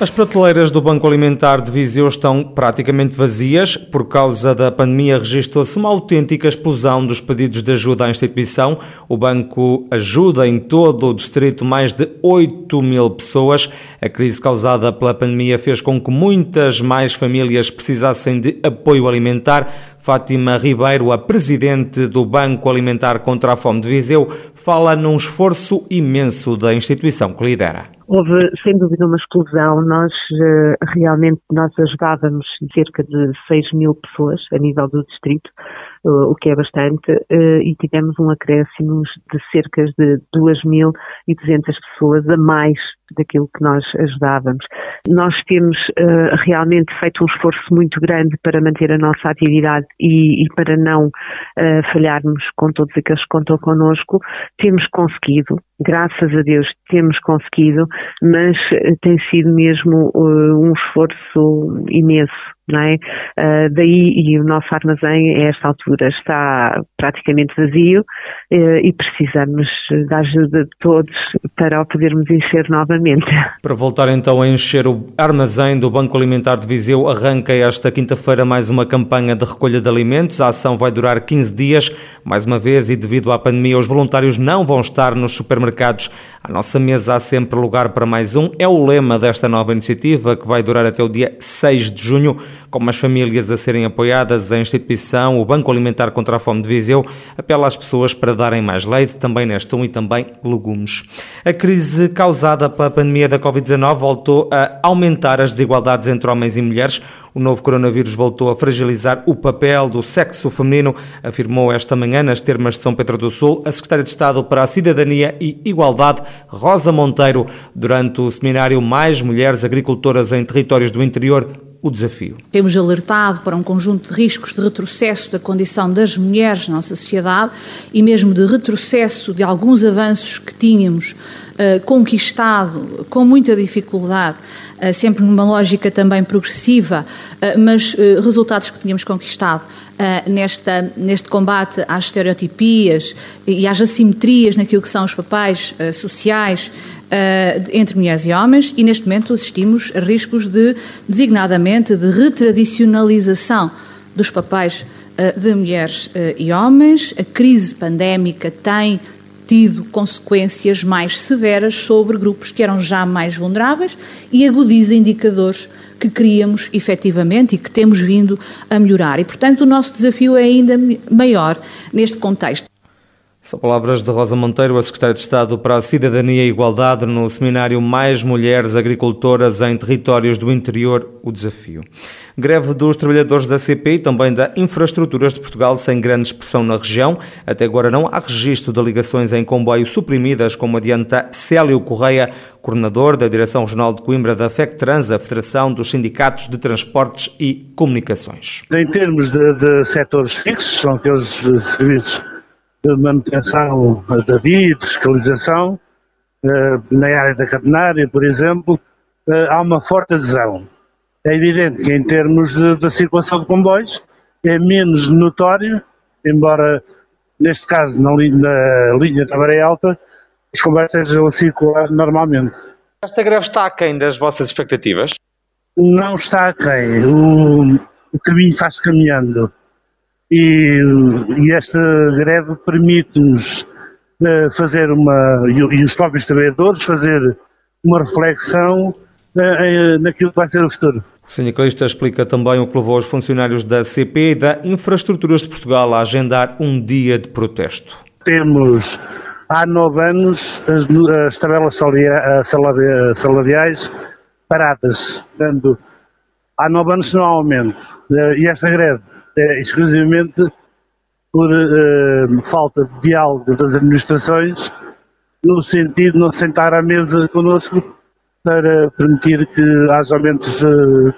As prateleiras do Banco Alimentar de Viseu estão praticamente vazias. Por causa da pandemia, registrou-se uma autêntica explosão dos pedidos de ajuda à instituição. O banco ajuda em todo o distrito mais de 8 mil pessoas. A crise causada pela pandemia fez com que muitas mais famílias precisassem de apoio alimentar. Fátima Ribeiro, a presidente do Banco Alimentar contra a Fome de Viseu, fala num esforço imenso da instituição que lidera. Houve, sem dúvida, uma explosão. Nós eh, realmente nós ajudávamos cerca de 6 mil pessoas a nível do distrito, o que é bastante, eh, e tivemos um acréscimo de cerca de 2.200 pessoas a mais daquilo que nós ajudávamos. Nós temos uh, realmente feito um esforço muito grande para manter a nossa atividade e, e para não falharmos com todos aqueles que contam connosco. Temos conseguido, graças a Deus temos conseguido, mas tem sido mesmo um esforço imenso não é? Uh, daí, e o nosso armazém, a esta altura, está praticamente vazio uh, e precisamos da ajuda de todos para o podermos encher novamente. Para voltar então a encher o armazém do Banco Alimentar de Viseu, arranca esta quinta-feira mais uma campanha de recolha de alimentos. A ação vai durar 15 dias. Mais uma vez, e devido à pandemia, os voluntários não vão estar nos supermercados. À nossa mesa há sempre lugar para mais um. É o lema desta nova iniciativa, que vai durar até o dia 6 de junho como as famílias a serem apoiadas, a instituição, o Banco Alimentar contra a Fome de Viseu, apela às pessoas para darem mais leite, também nestum e também legumes. A crise causada pela pandemia da Covid-19 voltou a aumentar as desigualdades entre homens e mulheres. O novo coronavírus voltou a fragilizar o papel do sexo feminino, afirmou esta manhã nas termas de São Pedro do Sul a Secretária de Estado para a Cidadania e Igualdade, Rosa Monteiro, durante o seminário Mais Mulheres Agricultoras em Territórios do Interior o desafio. Temos alertado para um conjunto de riscos de retrocesso da condição das mulheres na nossa sociedade e mesmo de retrocesso de alguns avanços que tínhamos uh, conquistado com muita dificuldade, uh, sempre numa lógica também progressiva, uh, mas resultados que tínhamos conquistado nesta, neste combate às estereotipias e às assimetrias naquilo que são os papéis sociais entre mulheres e homens e neste momento assistimos a riscos de, designadamente, de retradicionalização dos papéis de mulheres e homens. A crise pandémica tem tido consequências mais severas sobre grupos que eram já mais vulneráveis e agudiza indicadores que queríamos efetivamente e que temos vindo a melhorar. E, portanto, o nosso desafio é ainda maior neste contexto. São palavras de Rosa Monteiro, a Secretária de Estado para a Cidadania e Igualdade, no seminário Mais Mulheres Agricultoras em Territórios do Interior, o desafio. Greve dos trabalhadores da CP e também da Infraestruturas de Portugal sem grande expressão na região. Até agora não há registro de ligações em comboio suprimidas, como adianta Célio Correia, coordenador da Direção Regional de Coimbra da FECTRANS, a Federação dos Sindicatos de Transportes e Comunicações. Em termos de, de setores fixos, são aqueles serviços de manutenção da via, de fiscalização, eh, na área da catenária, por exemplo, eh, há uma forte adesão. É evidente que em termos da circulação de comboios é menos notório, embora neste caso na, na linha da Maré Alta os comboios estejam a circular normalmente. Esta greve está aquém das vossas expectativas? Não está aquém. O, o caminho faz caminhando e, e esta greve permite-nos uh, fazer uma, e, e, os próprios trabalhadores, fazer uma reflexão uh, naquilo que vai ser o futuro. O sindicalista explica também o que levou os funcionários da CP e da Infraestruturas de Portugal a agendar um dia de protesto. Temos há nove anos as, as tabelas salariais paradas, portanto, há nove anos não há aumento. E esta greve é exclusivamente por uh, falta de diálogo das administrações, no sentido de não sentar à mesa connosco para permitir que haja aumentos uh,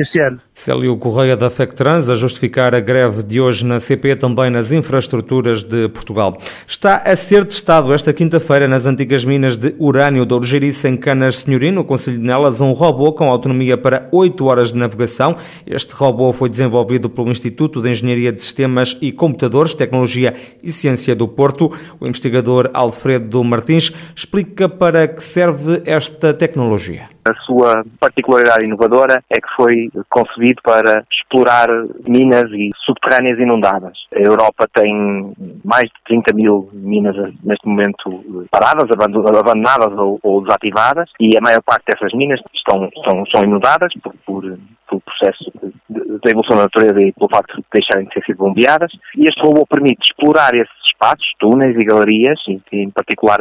este ano. Célio Correia da FECTRANS a justificar a greve de hoje na CP também nas infraestruturas de Portugal. Está a ser testado esta quinta-feira nas antigas minas de urânio do Urgerice em Canas Senhorino, no Conselho de Nelas, um robô com autonomia para 8 horas de navegação. Este robô foi desenvolvido pelo Instituto de Engenharia de Sistemas e Computadores, Tecnologia e Ciência do Porto. O investigador Alfredo Martins explica para que serve esta tecnologia. A sua particularidade inovadora é que foi concebido para explorar minas e subterrâneas inundadas. A Europa tem mais de 30 mil minas neste momento paradas, abandonadas ou, ou desativadas e a maior parte dessas minas estão, estão, são inundadas por, por, pelo processo da evolução da natureza e pelo facto de deixarem de ter sido bombeadas. E este robô permite explorar esses espaços, túneis e galerias, em particular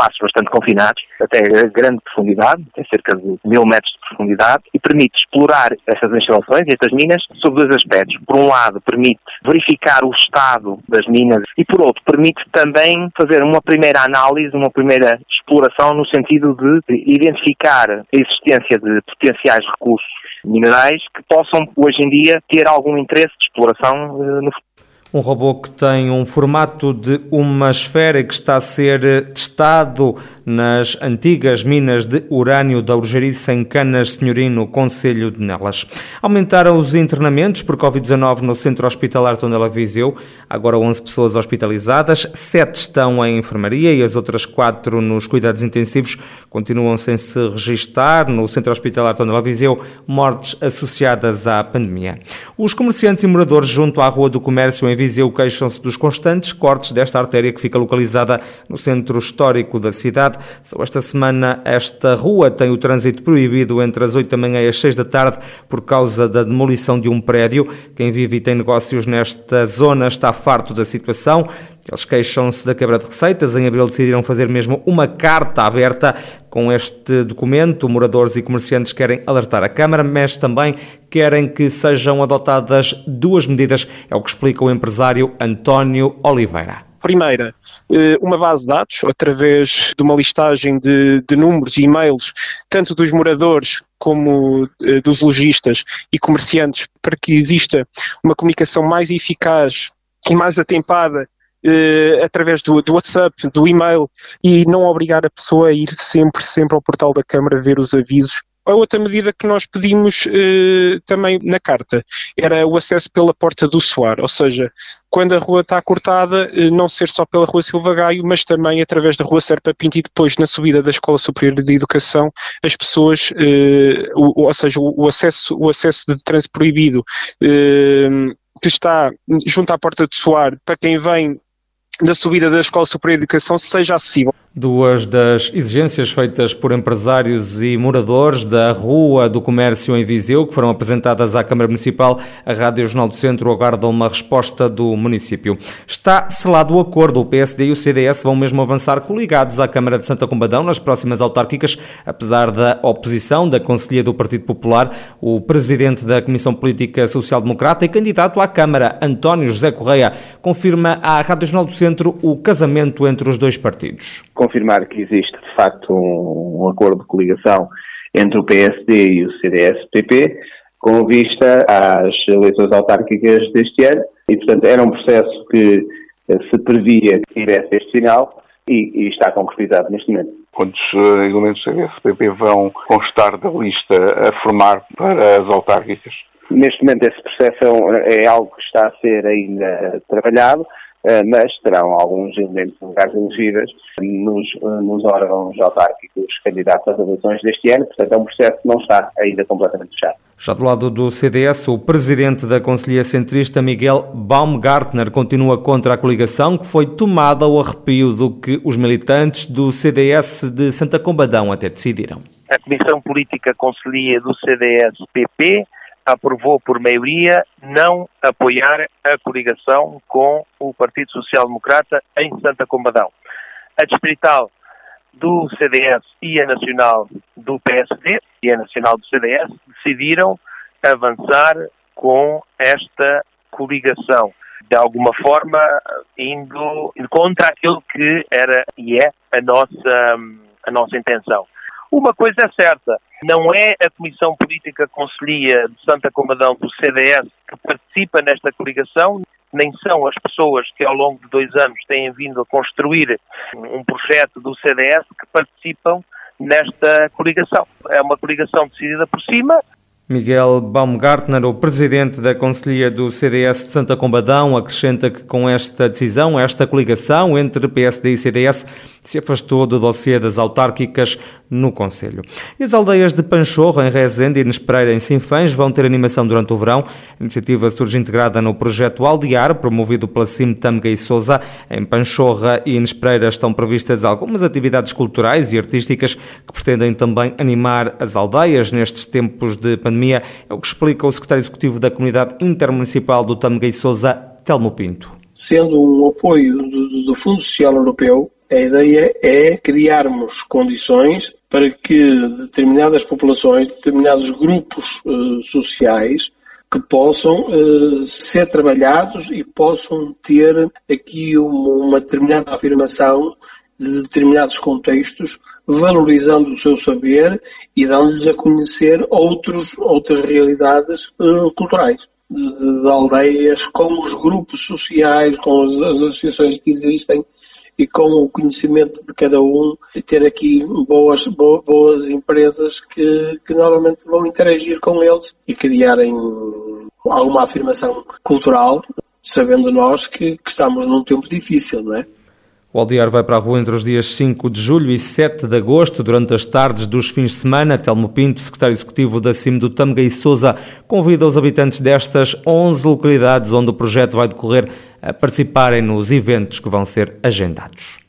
espaços bastante confinados, até grande profundidade, até cerca de mil metros de profundidade, e permite explorar essas instalações estas minas sob dois aspectos. Por um lado, permite verificar o estado das minas e, por outro, permite também fazer uma primeira análise, uma primeira exploração no sentido de identificar a existência de potenciais recursos minerais que possam, hoje em dia, ter algum interesse de exploração uh, no futuro. Um robô que tem um formato de uma esfera que está a ser testado nas antigas minas de urânio da Urgerice em Canas Senhorino, Conselho de Nelas. Aumentaram os internamentos por Covid-19 no Centro Hospitalar Tondela Viseu. Agora 11 pessoas hospitalizadas, 7 estão em enfermaria e as outras 4 nos cuidados intensivos continuam sem se registar no Centro Hospitalar Tondela Viseu mortes associadas à pandemia. Os comerciantes e moradores junto à Rua do Comércio em Viseu queixam-se dos constantes cortes desta artéria que fica localizada no centro histórico da cidade. Só esta semana esta rua tem o trânsito proibido entre as 8 da manhã e as 6 da tarde por causa da demolição de um prédio. Quem vive e tem negócios nesta zona está farto da situação. Eles queixam-se da quebra de receitas. Em abril decidiram fazer mesmo uma carta aberta com este documento. Moradores e comerciantes querem alertar a Câmara, mas também querem que sejam adotadas duas medidas. É o que explica o empresário António Oliveira. Primeira, eh, uma base de dados, através de uma listagem de, de números e e-mails, tanto dos moradores como eh, dos lojistas e comerciantes, para que exista uma comunicação mais eficaz e mais atempada Uh, através do, do, WhatsApp, do e-mail e não obrigar a pessoa a ir sempre, sempre ao portal da Câmara ver os avisos a outra medida que nós pedimos eh, também na carta era o acesso pela porta do Soar, ou seja, quando a rua está cortada, eh, não ser só pela Rua Silva Gaio, mas também através da Rua Serpa Pinto e depois na subida da Escola Superior de Educação, as pessoas, eh, o, ou seja, o, o, acesso, o acesso de trânsito proibido eh, que está junto à porta do Soar, para quem vem da subida da Escola Superior de Educação seja acessível. Duas das exigências feitas por empresários e moradores da Rua do Comércio em Viseu, que foram apresentadas à Câmara Municipal, a Rádio Jornal do Centro aguarda uma resposta do município. Está selado o acordo. O PSD e o CDS vão mesmo avançar coligados à Câmara de Santa Combadão nas próximas autárquicas, apesar da oposição da Conselhia do Partido Popular. O presidente da Comissão Política Social Democrata e candidato à Câmara, António José Correia, confirma à Rádio Jornal do Centro o casamento entre os dois partidos confirmar que existe de facto um, um acordo de coligação entre o PSD e o CDS-PP com vista às eleições autárquicas deste ano e, portanto, era um processo que eh, se previa que tivesse este final e, e está concretizado neste momento. Quantos uh, elementos do CDS-PP vão constar da lista a formar para as autárquicas? Neste momento esse processo é, é algo que está a ser ainda trabalhado. Eh, mas terão alguns elementos legais elegíveis nos, eh, nos órgãos autárquicos candidatos às eleições deste ano, portanto é um processo que não está ainda completamente fechado. Já do lado do CDS, o presidente da Conselhia Centrista, Miguel Baumgartner, continua contra a coligação que foi tomada ao arrepio do que os militantes do CDS de Santa Combadão até decidiram. A Comissão Política Conselhia do CDS-PP aprovou por maioria não apoiar a coligação com o Partido Social Democrata em Santa Combadão. A distrital do CDS e a nacional do PSD e a nacional do CDS decidiram avançar com esta coligação, de alguma forma indo contra aquilo que era e é a nossa, a nossa intenção. Uma coisa é certa, não é a Comissão Política Conselhia de Santa Comadão do CDS que participa nesta coligação, nem são as pessoas que ao longo de dois anos têm vindo a construir um projeto do CDS que participam nesta coligação. É uma coligação decidida por cima, Miguel Baumgartner, o presidente da Conselhia do CDS de Santa Combadão, acrescenta que com esta decisão, esta coligação entre PSD e CDS se afastou do dossiê das autárquicas no Conselho. E as aldeias de Panchorra, em Rezende e Nespereira, em Sinfãs, vão ter animação durante o verão. A iniciativa surge integrada no projeto Aldear, promovido pela CIM Tâmega e Souza. Em Panchorra e Nespereira estão previstas algumas atividades culturais e artísticas que pretendem também animar as aldeias nestes tempos de pandemia pandemia, é o que explica o secretário executivo da Comunidade Intermunicipal do Tameguei Souza, Telmo Pinto. Sendo um apoio do, do Fundo Social Europeu, a ideia é criarmos condições para que determinadas populações, determinados grupos uh, sociais que possam uh, ser trabalhados e possam ter aqui uma, uma determinada afirmação de determinados contextos, valorizando o seu saber e dando-lhes a conhecer outros, outras realidades uh, culturais. De, de, aldeias, com os grupos sociais, com as, as associações que existem e com o conhecimento de cada um, e ter aqui boas, boas, boas empresas que, que normalmente vão interagir com eles e criarem alguma afirmação cultural, sabendo nós que, que estamos num tempo difícil, não é? O Aldear vai para a rua entre os dias 5 de julho e 7 de agosto, durante as tardes dos fins de semana. Telmo Pinto, secretário executivo da CIM do Tâmega e Souza, convida os habitantes destas 11 localidades onde o projeto vai decorrer a participarem nos eventos que vão ser agendados.